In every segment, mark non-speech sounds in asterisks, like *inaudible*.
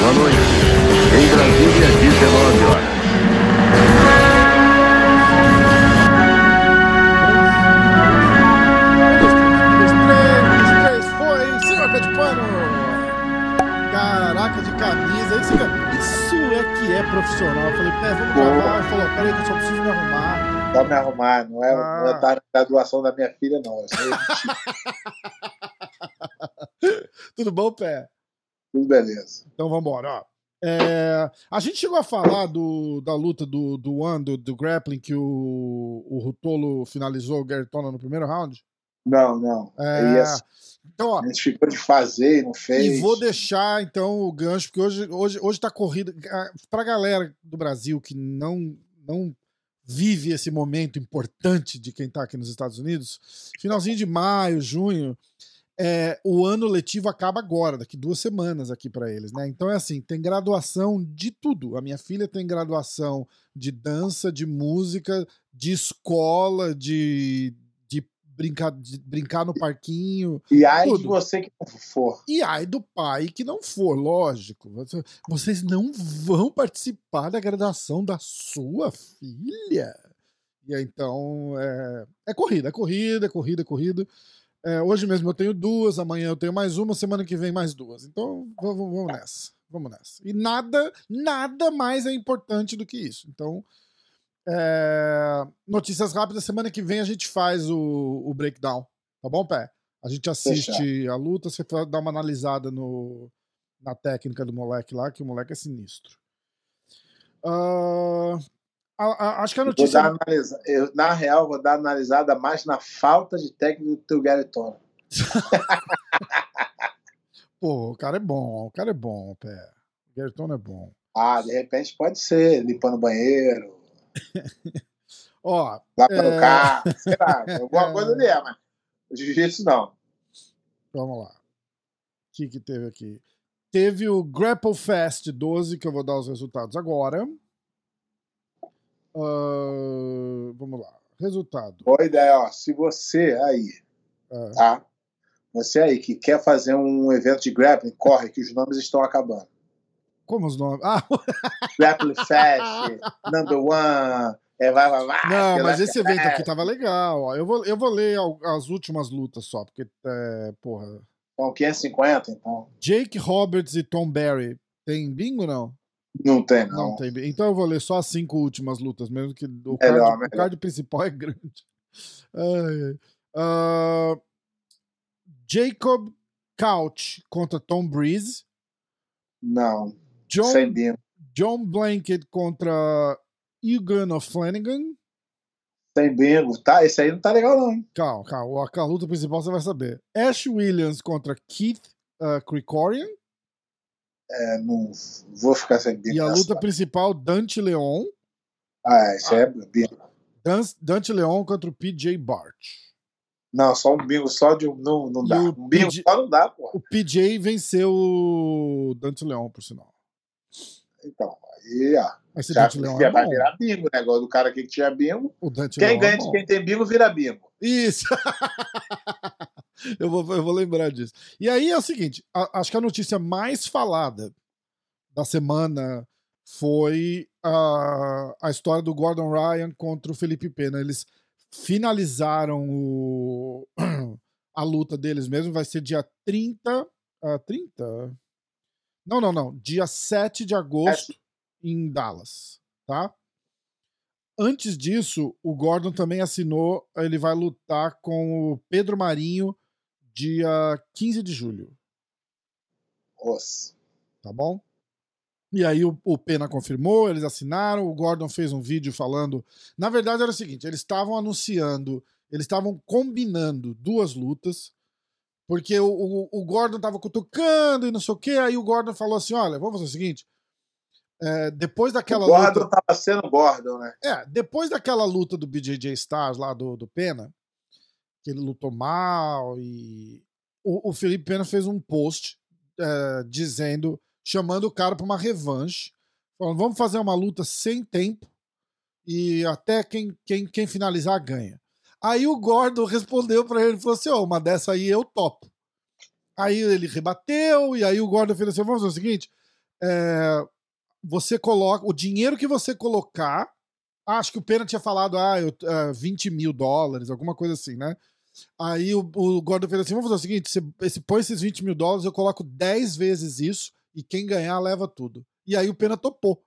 Boa noite. Em Brasília, 19 horas. três, foi, senhor pé de pano! Caraca, de camisa, isso, é- isso é que é profissional. Eu falei, pé, vamos gravar. Ele falou, peraí que eu só preciso me arrumar. Só me arrumar, não é, Ah. não é na graduação da minha filha, não. É. *laughs* Tudo bom, pé? Tudo beleza. Então vambora, ó. É, a gente chegou a falar do, da luta do, do One, do, grappling, que o, o Rutolo finalizou o Gertona no primeiro round. Não, não. É, E assim, então, ó, a gente ficou de fazer e não fez. E vou deixar, então, o gancho, porque hoje, hoje, hoje tá corrida. Pra galera do Brasil que não, não vive esse momento importante de quem tá aqui nos Estados Unidos, finalzinho de maio, junho, é, o ano letivo acaba agora, daqui duas semanas aqui pra eles, né? Então é assim, tem graduação de tudo. A minha filha tem graduação de dança, de música, de escola, de, brincar, de brincar no parquinho. E de tudo. você que não for. E ai do pai que não for, lógico. Você- Vocês não vão participar da graduação da sua filha. E aí, então, é, é corrida, é corrida, é corrida, é corrida. É, hoje mesmo eu tenho duas, amanhã eu tenho mais uma, semana que vem mais duas. Então, vamos, vamos nessa. Vamos nessa. E nada, nada mais é importante do que isso. Então, é, notícias rápidas, semana que vem a gente faz o, o breakdown. Tá bom, Pé? A gente assiste a luta, você dar uma analisada no, na técnica do moleque lá, que o moleque é sinistro. Ah, a- a- acho que a notícia. analisa- eu, na real, vou dar analisada mais na falta de técnica do teu Garetona. *laughs* Pô, o cara é bom, o cara é bom, Pé. O Gerton é bom. Ah, de repente pode ser, limpando o banheiro, *laughs* Ó, lavando É. o carro, sei lá, *laughs* alguma coisa ali é, mas jiu-jitsu não. vamos lá. O que, que teve aqui? Teve o Grapple Fest 12, que eu vou dar os resultados agora. Ah, vamos lá. Resultado. Boa ideia, ó. Se você aí, Ah, tá? Você aí que quer fazer um evento de grappling, corre, que os nomes estão acabando. Como os nomes? Ah, *laughs* Grappling Fest, Number One, é, vai, vai, vai. Não, mas esse evento aqui tava legal. Ó. Eu, vou, eu vou ler as últimas lutas só, porque, é, porra. São 550, então. Jake Roberts e Tom Barry. Tem bingo não? Não tem, Não, não. tem bingo. Então eu vou ler só as cinco últimas lutas, mesmo que o card, o melhor. card principal é grande. *laughs* Ah, Jacob Couch contra Tom Breeze. Não, John. John Blanket contra Egan Flanagan. Sem bingo. Tá, esse aí não tá legal, não. hein? Calma, calma. A, a luta principal você vai saber. Ash Williams contra Keith uh, Krikorian. É, não vou ficar sem bingo. E a luta principal, Dante Leon. Ah, esse aí é bingo. Dan- Dante Leon contra o PJ Bart. Não, só um bingo só de um. Não, não E dá. Um bingo PG só não dá, pô. O PJ venceu o Dante Leon, por sinal. Então, aí, ó. Esse Já, Dante já é vai bom. virar bingo, né? Igual do cara aqui que tinha bingo. Quem Leon ganha é de quem tem bingo vira bingo. Isso! *laughs* eu, vou, eu vou lembrar disso. E aí é o seguinte: a- acho que a notícia mais falada da semana foi a, a história do Gordon Ryan contra o Felipe Pena. Eles finalizaram o- *clears throat* a luta deles mesmo. Vai ser dia 30. ah, 30? Não, não, não. Dia 7 de agosto em Dallas, tá? Antes disso, o Gordon também assinou, ele vai lutar com o Pedro Marinho dia 15 de julho, Nossa. tá bom? E aí o, o Pena confirmou, eles assinaram, o Gordon fez um vídeo falando. Na verdade era o seguinte, eles estavam anunciando, eles estavam combinando duas lutas, porque o, o, o Gordon tava cutucando e não sei o que, aí o Gordon falou assim, olha, vamos fazer o seguinte, é, depois daquela o Gordon luta... tava sendo Gordon, né? É, depois daquela luta do BJJ Stars lá do, do Pena, que ele lutou mal e. O, o Felipe Pena fez um post é, dizendo, chamando o cara pra uma revanche, falando: vamos fazer uma luta sem tempo e até quem, quem, quem finalizar ganha. Aí o Gordon respondeu pra ele, falou assim, ó, uma dessa aí eu topo. Aí ele rebateu, e aí o Gordon fez assim, vamos fazer o seguinte, é, você coloca, o dinheiro que você colocar, acho que o Pena tinha falado, ah, eu, uh, 20 mil dólares, alguma coisa assim, né? Aí o, o Gordon fez assim, vamos fazer o seguinte, você, você põe esses 20 mil dólares, eu coloco 10 vezes isso, e quem ganhar leva tudo. E aí o Pena topou.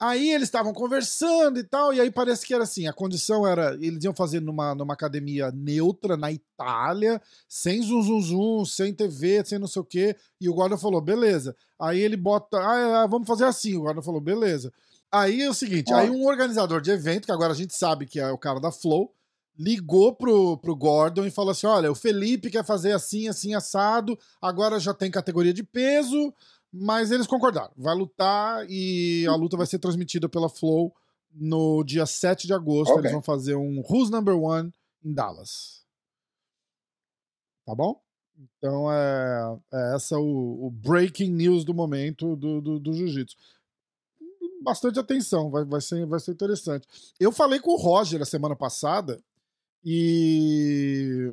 Aí eles estavam conversando e tal, e aí parece que era assim: a condição era. Eles iam fazer numa, numa academia neutra na Itália, sem zum zum zum, sem TV, sem não sei o quê. E o Gordon falou: beleza. Aí ele bota. Ah, vamos fazer assim. O Gordon falou: beleza. Aí é o seguinte: aí um organizador de evento, que agora a gente sabe que é o cara da Flow, ligou pro, pro Gordon e falou assim: olha, o Felipe quer fazer assim, assim, assado, agora já tem categoria de peso. Mas eles concordaram. Vai lutar e a luta vai ser transmitida pela Flow no dia 7 de agosto. Okay. Eles vão fazer um Who's Number One em Dallas. Tá bom? Então é, é essa o, o, breaking news do momento do, do, do jiu-jitsu. Bastante atenção, vai, vai, ser, vai ser interessante. Eu falei com o Roger a semana passada e,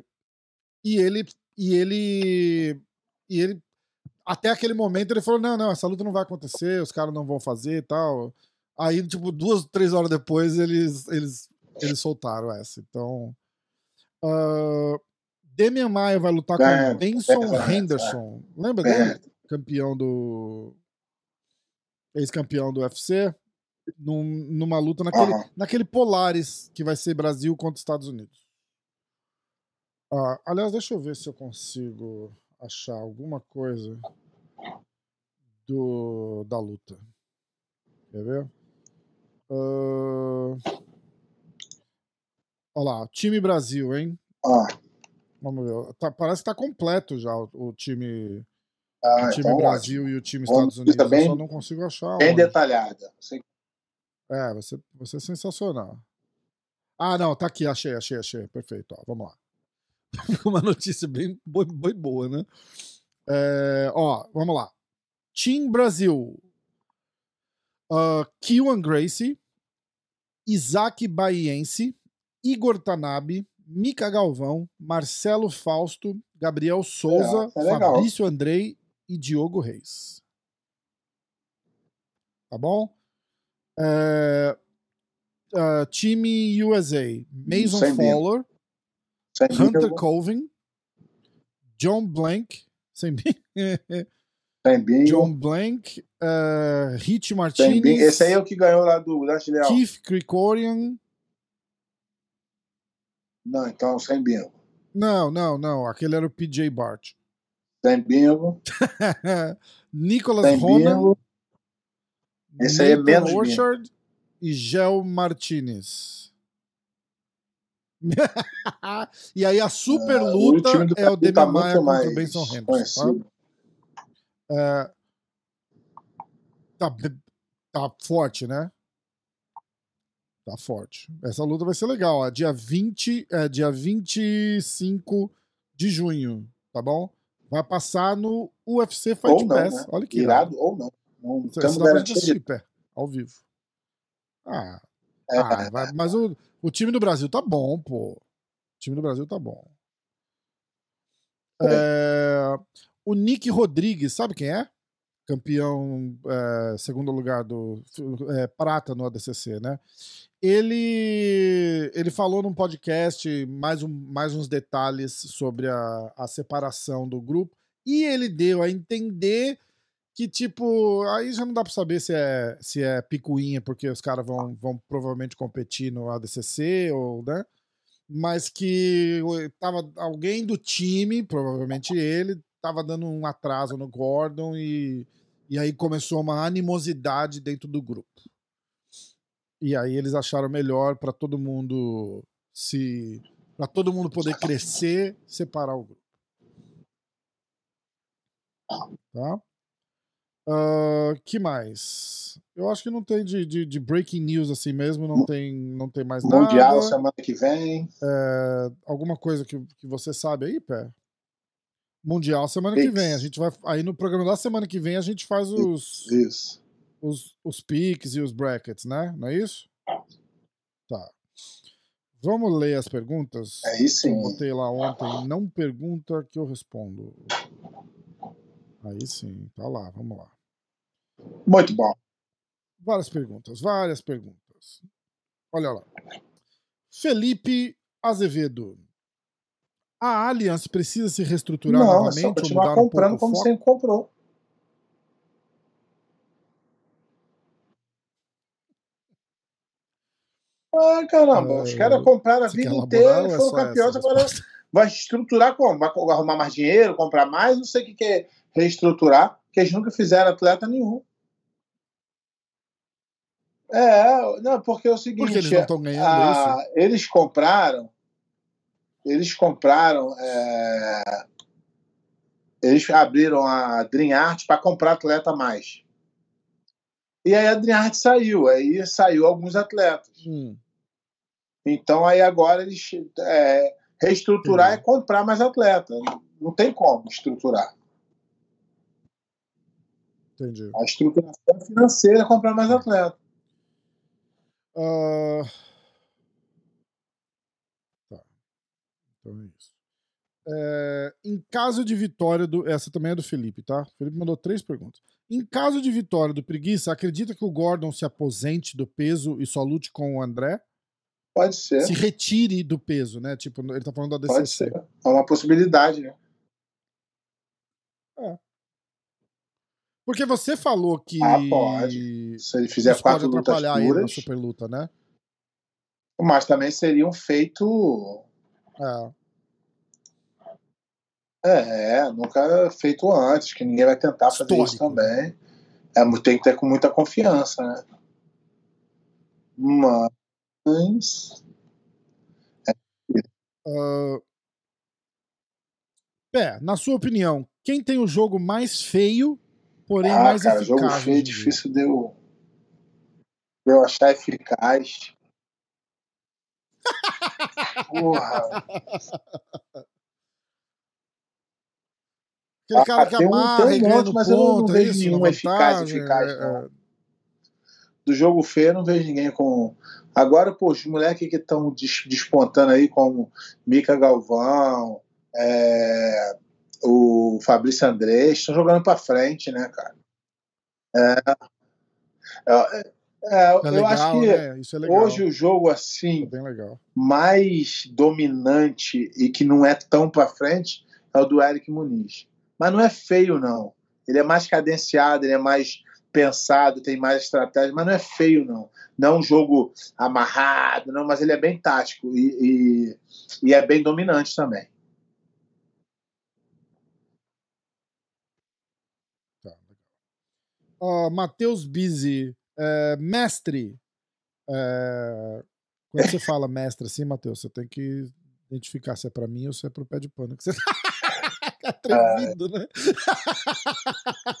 e ele e ele e ele até aquele momento ele falou: não, não, essa luta não vai acontecer, os caras não vão fazer e tal. Aí, tipo, duas, três horas depois, eles, eles, eles soltaram essa. Então. Uh, Demian Maia vai lutar é, com Benson é, Henderson. É. Lembra é. dele? Campeão do. Ex-campeão do UFC. Num, numa luta naquele, uhum. naquele Polaris que vai ser Brasil contra Estados Unidos. Uh, aliás, deixa eu ver se eu consigo achar alguma coisa do, da luta. Quer ver? Uh... Olha lá, time Brasil, hein? Ah. Vamos ver. Tá, parece que tá completo já o, o time. Ah, o time então Brasil ótimo. e o time Estados Unidos. Bem, Eu só não consigo achar. Bem onde. detalhada. Sim. É, vai ser, vai ser sensacional. Ah, não, tá aqui, achei, achei, achei. Perfeito, ó, vamos lá. *laughs* Uma notícia bem, bem boa, né? É, ó, vamos lá. Team Brasil. Uh, Kiwan Gracie, Isaac Baiense, Igor Tanabe, Mica Galvão, Marcelo Fausto, Gabriel Souza, é, é Fabrício Andrei e Diogo Reis. Tá bom? Uh, time USA: Mason Fowler, Hunter Colvin, John Blank, sem Tembinho. John Blank, uh, Hit Martinez. Esse aí é o que ganhou lá do Dante Leal. Keith Krikorian. Não, então sem bingo. Não, não, não. Aquele era o PJ Bart. Sem bingo. *laughs* Sem Ronan. Bingo. Esse aí é menos Orchard bingo. e Gel Martinez. *laughs* e aí a super luta o é o Demian tá Maia contra o Benson Henderson. Tá? É, tá, tá forte, né? Tá forte. Essa luta vai ser legal. Ó. Dia 20, é, dia 25 de junho, tá bom? Vai passar no UFC Fight ou Pass. Não, né? Olha que irado. irado. ou não. Não pra assistir, pé, ao vivo. Ah, é. ah vai, mas o, o time do Brasil tá bom, pô. O time do Brasil tá bom. É. O Nick Rodrigues, sabe quem é? Campeão, é, segundo lugar do é, prata no ADCC, né? Ele, ele falou num podcast mais, um, mais uns detalhes sobre a, a separação do grupo e ele deu a entender que, tipo, aí já não dá pra saber se é, se é picuinha, porque os caras vão, vão provavelmente competir no ADCC, ou, né? Mas que tava alguém do time, provavelmente ele, estava dando um atraso no Gordon e, e aí começou uma animosidade dentro do grupo. E aí eles acharam melhor para todo mundo se para todo mundo poder crescer, separar o grupo. Tá? Uh, que mais? Eu acho que não tem de, de, de, breaking news assim mesmo, não tem, não tem mais Mundial nada. Mundial semana que vem. É, alguma coisa que, que você sabe aí, Pé? Mundial semana que vem. A gente vai. Aí no programa da semana que vem a gente faz os. Isso. Os, os picks e os brackets, né? Não é isso? Tá. Vamos ler as perguntas? Aí sim. Eu botei lá ontem, não pergunta que eu respondo. Aí sim, tá lá, vamos lá. Muito bom. Várias perguntas, várias perguntas. Olha lá. Felipe Azevedo. A Allianz precisa se reestruturar Não, é novamente só ou continuar mudar um comprando o como foco? sempre comprou. Ah, caramba, os Ah, caras compraram a vida inteira e é foram só campeões, a agora resposta? vai estruturar como? Vai arrumar mais dinheiro, comprar mais? Não sei o que, que é reestruturar, porque eles nunca fizeram atleta nenhum. É, não, porque é o seguinte, Porque eles não estão ganhando ah, eles compraram, eles compraram, é, eles abriram a Dream Art para comprar atleta a mais. E aí a Dream Art saiu, aí saiu alguns atletas. Hum, Então aí agora eles é, reestruturar Entendi. é comprar mais atleta. Não tem como estruturar. Entendi. A estruturação financeira é comprar mais atleta. Ah, Tá. Então é isso. É, em caso de vitória do. Essa também é do Felipe, tá? O Felipe mandou três perguntas. Em caso de vitória do Preguiça, acredita que o Gordon se aposente do peso e só lute com o André? Pode ser, Se retire do peso, né? Tipo, ele tá falando da pode DCC. ser. É uma possibilidade, né? Porque você falou que. Ah, pode. Se ele fizer pode quatro lutas atrapalhar ele na puras, super luta, né? mas também seria um feito. É. É, nunca feito antes, que ninguém vai tentar fazer isso Histórico. também. É, tem que ter com muita confiança, né? Mas. Ah, Pé, na sua opinião, quem tem o jogo mais feio, porém Ah, mais cara, eficaz? jogo feio é difícil de eu, de eu achar eficaz. *laughs* Porra. Aquele cara Ah, que tem um- amarra tem um ganha monte, mas eu não- ponto, é vejo isso, nenhum eficaz, eficaz, é- não. é- Do jogo feio, eu não vejo ninguém com. Agora, pô, os moleques que estão despontando aí, como Mica Galvão, é, o Fabrício Andrés, estão jogando pra frente, né, cara? É, é, é, é eu legal, acho que né? É hoje o jogo É assim bem legal. mais dominante e que não é tão pra frente é o do Eric Muniz. Mas não é feio, não. Ele é mais cadenciado, ele é mais pensado, tem mais estratégia, mas não é feio, não. Não é um jogo amarrado, não, mas ele é bem tático e, e, e é bem dominante também. Tá, legal. Ó, Matheus Bizzi, é, mestre. é, quando você *laughs* fala mestre assim, Matheus, você tem que identificar se é pra mim ou se é pro pé de pano. Que você tá *laughs* atrevido, né? *laughs*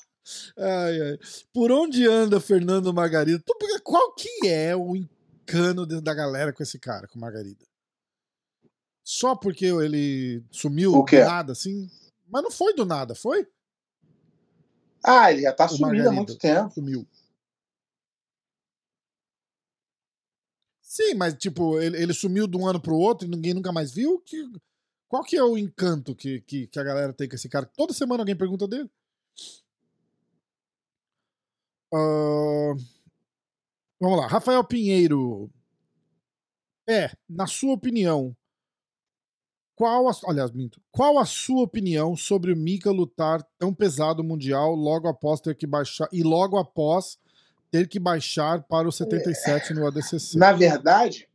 ai, ai. Por onde anda Fernando Margarida? Qual que é o encano da galera com esse cara, com Margarida? Só porque ele sumiu do nada, assim? Mas não foi do nada, foi? Ah, ele já tá O sumido há Margarida. muito tempo. Sumiu. Sim, mas tipo, ele, ele sumiu de um ano pro outro e ninguém nunca mais viu? Que, qual que é o encanto que, que, que a galera tem com esse cara? Toda semana alguém pergunta dele. Ah, vamos lá, Rafael Pinheiro. É, na sua opinião, qual a, aliás, minto, qual a sua opinião sobre o Mika lutar tão pesado mundial logo após ter que baixar e logo após ter que baixar para o 77 no ADCC? Na verdade,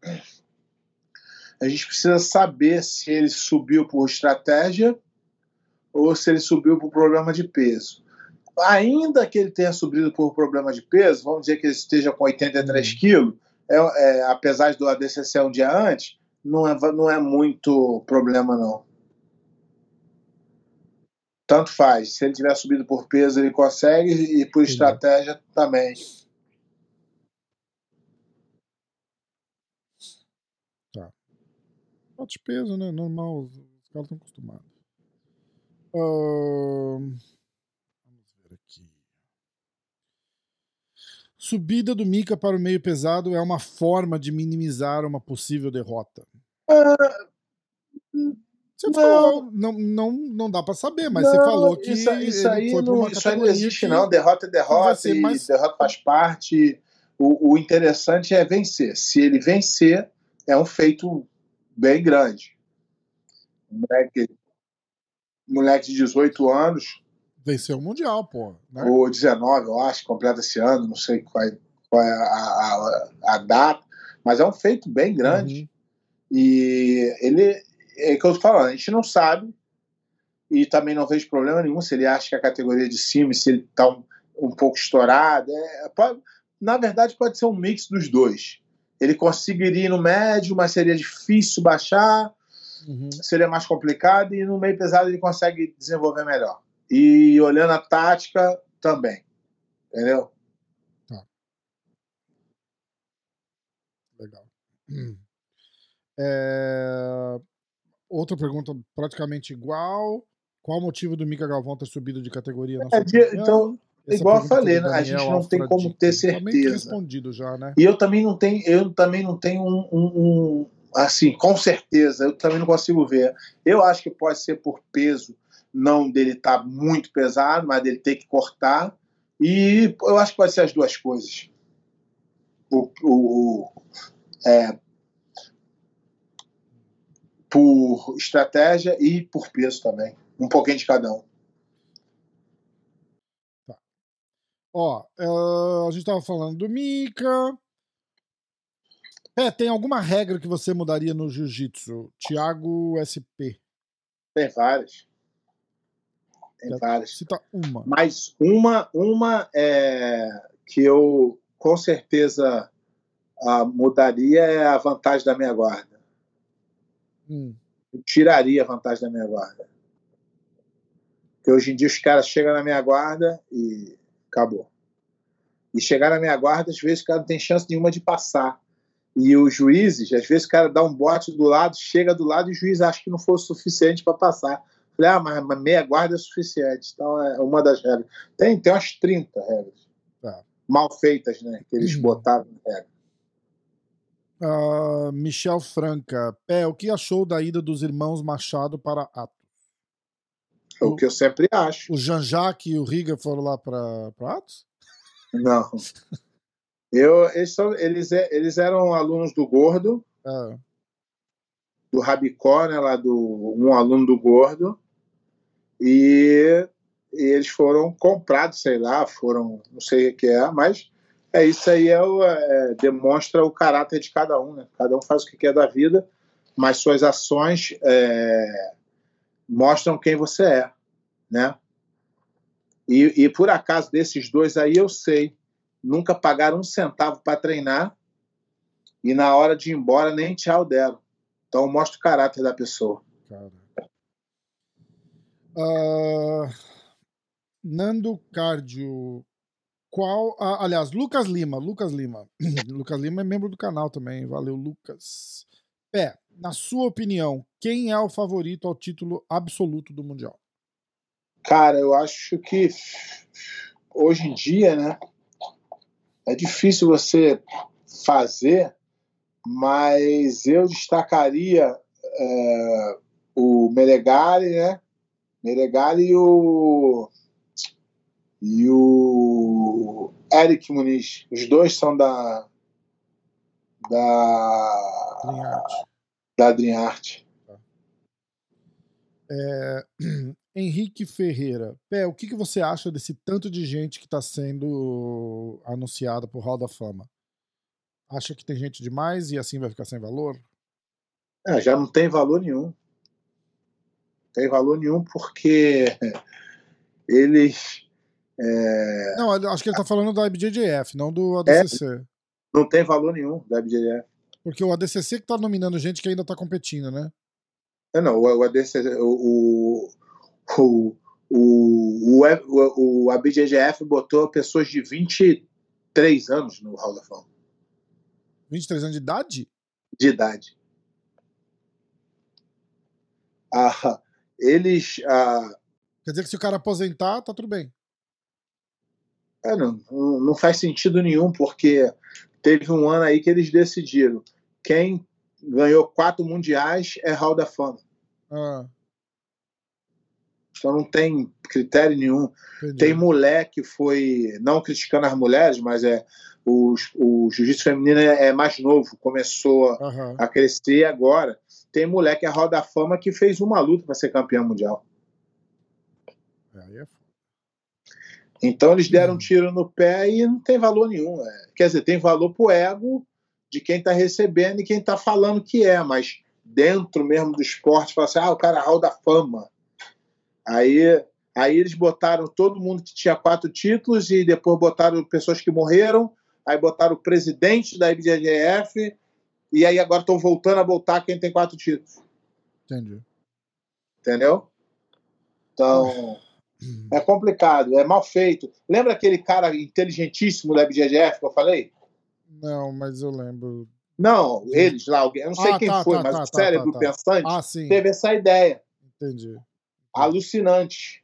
a gente precisa saber se ele subiu por estratégia ou se ele subiu por problema de peso. Ainda que ele tenha subido por problema de peso, vamos dizer que ele esteja com 83 Hum. quilos, é, é, apesar do ADCC um dia antes, não é, não é muito problema, não. Tanto faz. Se ele tiver subido por peso, ele consegue, e por estratégia também. Falta de peso, né? Normal, os caras estão acostumados. Ahn, Vamos ver aqui. Subida do Mika para o meio pesado é uma forma de minimizar uma possível derrota. Ah, Você Não. falou, não, não, não dá pra saber, mas você não, falou que isso, isso aí não, isso aí não existe, não. Derrota é derrota e mais- derrota faz parte. O, o interessante é vencer. Se ele vencer, é um feito bem grande. Moleque, moleque de 18 anos, venceu o Mundial, pô. né? ou 19, eu acho, completa esse ano, não sei qual é, qual é a, a, a data, mas é um feito bem grande. Uhum. E ele, é que eu tô falando, a gente não sabe, e também não vejo problema nenhum se ele acha que a categoria de cima, se ele tá um, um pouco estourado. é, pode- na verdade, pode ser um mix dos dois. Ele conseguiria ir no médio, mas seria difícil baixar, Uhum. seria mais complicado, e no meio pesado ele consegue desenvolver melhor. E olhando a tática, também. Entendeu? Legal. Hum. É, Outra pergunta praticamente igual. Qual o motivo do Mika Galvão ter subido de categoria na sua É, de- então, Essa igual eu pergunta falei, né, a gente não tem como ter Tá certeza. respondido já, né? E eu também não tenho, eu também não tenho um, um- um- assim, com certeza, eu também não consigo ver. Eu acho que pode ser por peso, não dele estar muito pesado, mas dele ter que cortar. E eu acho que pode ser as duas coisas. O, o- é, por estratégia e por peso também. Um pouquinho de cada um. Ó, eh, a gente tava falando do Mika. É, tem alguma regra que você mudaria no jiu-jitsu? Thiago SP. Tem várias. Tem várias. Cita uma. Mas uma, uma é, que eu com certeza ah, mudaria é a vantagem da minha guarda. Hum. Eu tiraria a vantagem da minha guarda. Porque hoje em dia os caras chegam na minha guarda e acabou. E chegar na minha guarda, às vezes o cara não tem chance nenhuma de passar. E os juízes, às vezes o cara dá um bote do lado, chega do lado e o juiz acha que não foi o suficiente para passar. Falei, ah, mas, mas meia guarda é suficiente. Então é uma das regras. Tem, tem umas 30 regras. Tá. Mal feitas, né? Que eles Uhum. botaram regra. Ah, Michel Franca. Pé, o que achou da ida dos irmãos Machado para Atos? É o que eu sempre acho. O Jean-Jacques e o Riga foram lá para Atos? Não. *laughs* Eu, eles, são, eles, é- eles eram alunos do Gordo, Ah, do Rabicó, né, lá do um aluno do Gordo, e, e eles foram comprados, sei lá, foram, não sei o que é, mas é isso aí é, o- é, demonstra o caráter de cada um, né? Cada um faz o que quer da vida, mas suas ações é, mostram quem você é, né? E, e por acaso desses dois aí eu sei, nunca pagaram um centavo para treinar e na hora de ir embora nem tchau deram. Então mostra o caráter da pessoa. cara. Ah, Nando Cardio. Qual. ah, aliás, Lucas Lima. Lucas Lima. *clears throat* Lucas Lima é membro do canal também. Valeu, Lucas. Pé, na sua opinião, quem é o favorito ao título absoluto do Mundial? Cara, eu acho que hoje em dia, né, é difícil você fazer, mas eu destacaria é, o Meregali, né? Meregali e o e o Eric Muniz. Os dois são da da Linharte. da Dream Art. É, *clears throat* Henrique Ferreira. Pé, o que, que você acha desse tanto de gente que está sendo anunciada por Hall da Fama? Acha que tem gente demais e assim vai ficar sem valor? É, já não tem valor nenhum. Não tem valor nenhum porque *laughs* eles é, Não, acho que ele tá falando da IBJJF, não do ADCC. não tem valor nenhum da BJF. Porque o ADCC que tá nominando gente que ainda tá competindo, né? É, não, o, o, ADC o, o, o, o, o, o ABJJF botou pessoas de 23 anos no Hall da Fama 23 anos de idade? de idade. Ah, eles. Ah, Quer dizer que se o cara aposentar, tá tudo bem. É, não, não faz sentido nenhum, porque teve um ano aí que eles decidiram quem ganhou quatro mundiais, é Hall da Fama. Ah, Então não tem critério nenhum. entendi. Tem mulher que foi, não criticando as mulheres, mas é o, o jiu-jitsu feminino é é mais novo, começou a- Aham. a crescer agora. Tem mulher que é Hall da Fama que fez uma luta para ser campeã mundial. É. Então eles deram um tiro no pé e não tem valor nenhum. é. Quer dizer, tem valor pro ego de quem está recebendo e quem está falando que é, mas dentro mesmo do esporte, fala assim, ah, o cara é Hall da Fama. Aí, aí eles botaram todo mundo que tinha quatro títulos e depois botaram pessoas que morreram, aí botaram o presidente da IBJJF e aí agora estão voltando a botar quem tem quatro títulos, Entendi. entendeu? Então... É complicado, é mal feito. Lembra aquele cara inteligentíssimo da BGGF que eu falei? Não, mas eu lembro. Não, eles lá, eu não sei Ah, quem tá, foi, tá, mas tá, o tá, cérebro tá, tá. pensante Ah, teve essa ideia. Entendi. Alucinante.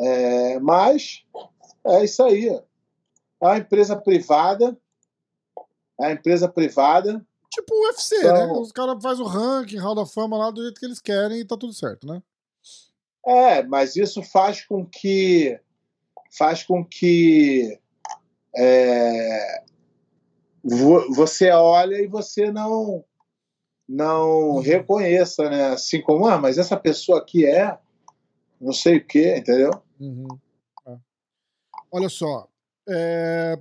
É, mas é isso aí. É uma empresa privada. É uma empresa privada. Tipo o UFC, Então- né? Os caras fazem o ranking, Hall da Fama lá do jeito que eles querem e tá tudo certo, né? É, mas isso faz com que faz com que é, vo- você olha e você não não reconheça, né? Assim como, ah, mas essa pessoa aqui é não sei o quê, entendeu? Uhum. É. Olha só. é,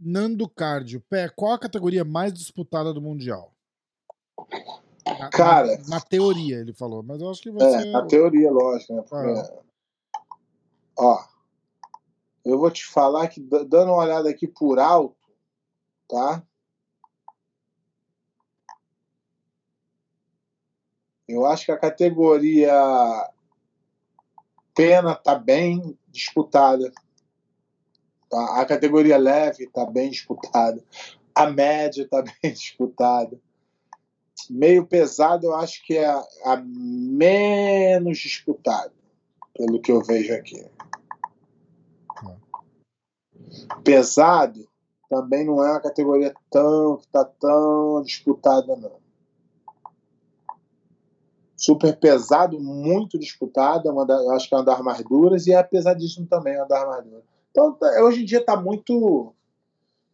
Nando Cardio, pé, qual a categoria mais disputada do Mundial? Na, Cara. na, na teoria, ele falou, mas eu acho que vai É, ser. a teoria, lógico, né? Porque, Ah. Ó, eu vou te falar que dando uma olhada aqui por alto, tá? Eu acho que a categoria pena tá bem disputada. Tá? A categoria leve tá bem disputada. A média tá *laughs* bem disputada. Meio pesado, eu acho que é a, menos disputada, pelo que eu vejo aqui. Pesado também não é uma categoria tão que tá tão disputada, não. Super pesado, muito disputada, uma da- acho que é uma das mais duras, e é pesadíssimo também, é uma das mais duras. Então, tá- hoje em dia tá muito.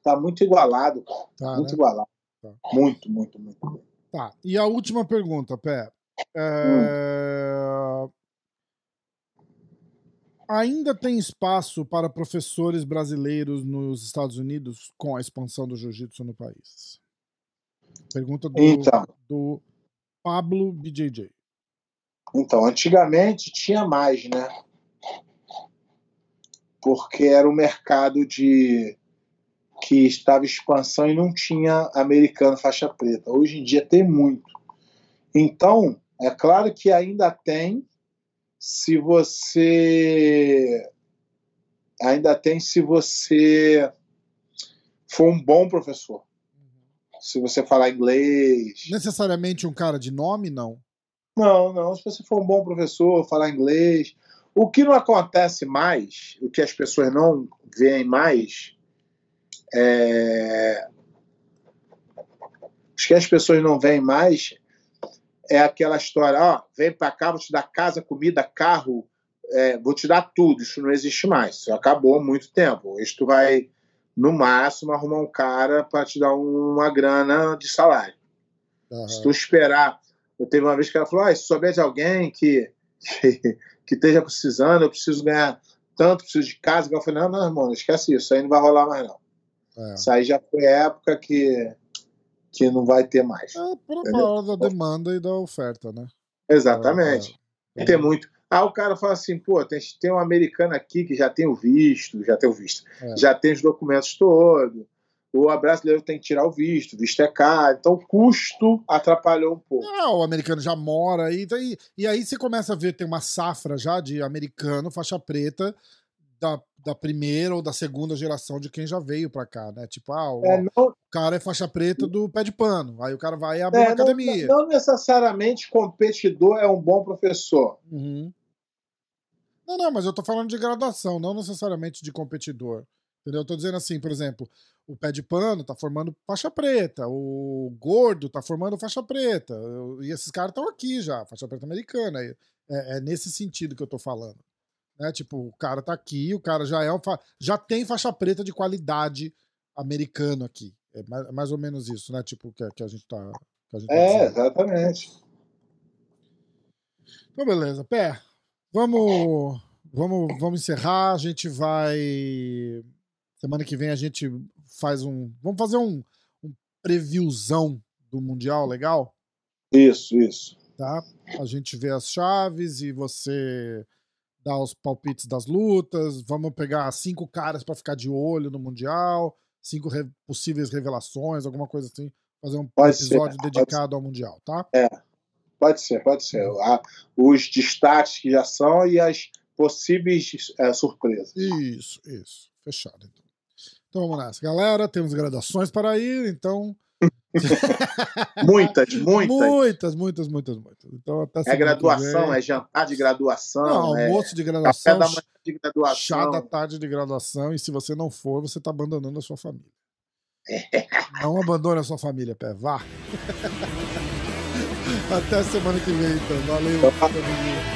tá muito igualado, cara. Tá, muito né? igualado. Tá. Muito, muito, muito. Tá. E a última pergunta, Pé. É, Ainda tem espaço para professores brasileiros nos Estados Unidos com a expansão do jiu-jitsu no país? Pergunta do, Então. do Pablo BJJ. Então, antigamente tinha mais, né? Porque era o mercado de que estava em expansão e não tinha americano faixa preta. Hoje em dia tem muito. Então, é claro que ainda tem se você ainda tem se você for um bom professor. Se você falar inglês, Necessariamente um cara de nome, não. não, não. Se você for um bom professor, falar inglês. O que não acontece mais, o que as pessoas não veem mais, é. O que as pessoas não veem mais é aquela história: ó, vem pra cá, vou te dar casa, comida, carro, é, vou te dar tudo. Isso não existe mais. Isso acabou há muito tempo. Isso tu vai, no máximo, arrumar um cara para te dar uma grana de salário. Aham. Se tu esperar. Eu teve uma vez que ela falou: ah, se souber de alguém que, que, que esteja precisando, eu preciso ganhar tanto, preciso de casa. Eu falei: não, não, irmão, não esquece isso, aí não vai rolar mais, não. É. Isso aí já foi época que, que não vai ter mais. É por hora da demanda e da oferta, né? Exatamente. É. Tem muito. Ah, o cara fala assim: pô, tem, tem um americano aqui que já tem o visto, já tem o visto, É. já tem os documentos todos. O brasileiro tem que tirar o visto, o visto é caro. Então o custo atrapalhou um pouco. Ah, o americano já mora aí. tá aí- E aí você começa a ver, tem uma safra já de americano, faixa preta, da, da primeira ou da segunda geração de quem já veio pra cá, né? Tipo, ah, o É, não, cara é faixa preta do pé de pano. Aí o cara vai abrir É, uma não- academia. Não, necessariamente competidor é um bom professor. Uhum. Não, não, mas eu tô falando de graduação, não necessariamente de competidor. Entendeu? Eu tô dizendo assim, por exemplo, o pé de pano tá formando faixa preta, o gordo tá formando faixa preta, e esses caras estão aqui já, faixa preta americana. É, é, nesse sentido que eu tô falando. Né? Tipo, o cara tá aqui, o cara já é um já tem faixa preta de qualidade americano aqui. É mais, mais ou menos isso, né? Tipo, que, que a gente tá. A gente tá é, exatamente. Então, beleza. Pé, vamos, vamos, vamos encerrar. A gente vai. Semana que vem a gente faz um. Vamos fazer um, um previewzão do Mundial, legal? Isso, isso. Tá? A gente vê as chaves e você dá os palpites das lutas. Vamos pegar cinco caras para ficar de olho no Mundial, cinco re possíveis revelações, alguma coisa assim. Fazer um pode episódio ser, dedicado ao Mundial, tá? É, pode ser, pode ser. Os destaques que já são e as possíveis é, surpresas. Isso, isso. Fechado, então. Então vamos nessa. Galera, temos graduações para ir, então *laughs* muitas, muitas. Muitas, muitas, muitas, muitas. Então, até é graduação, é jantar de graduação. Não, é almoço de graduação. Café da manhã de graduação. Chá da tarde de graduação. E se você não for, você está abandonando a sua família. *laughs* Não abandone a sua família, pé. Vá. *laughs* Até semana que vem, então. Valeu.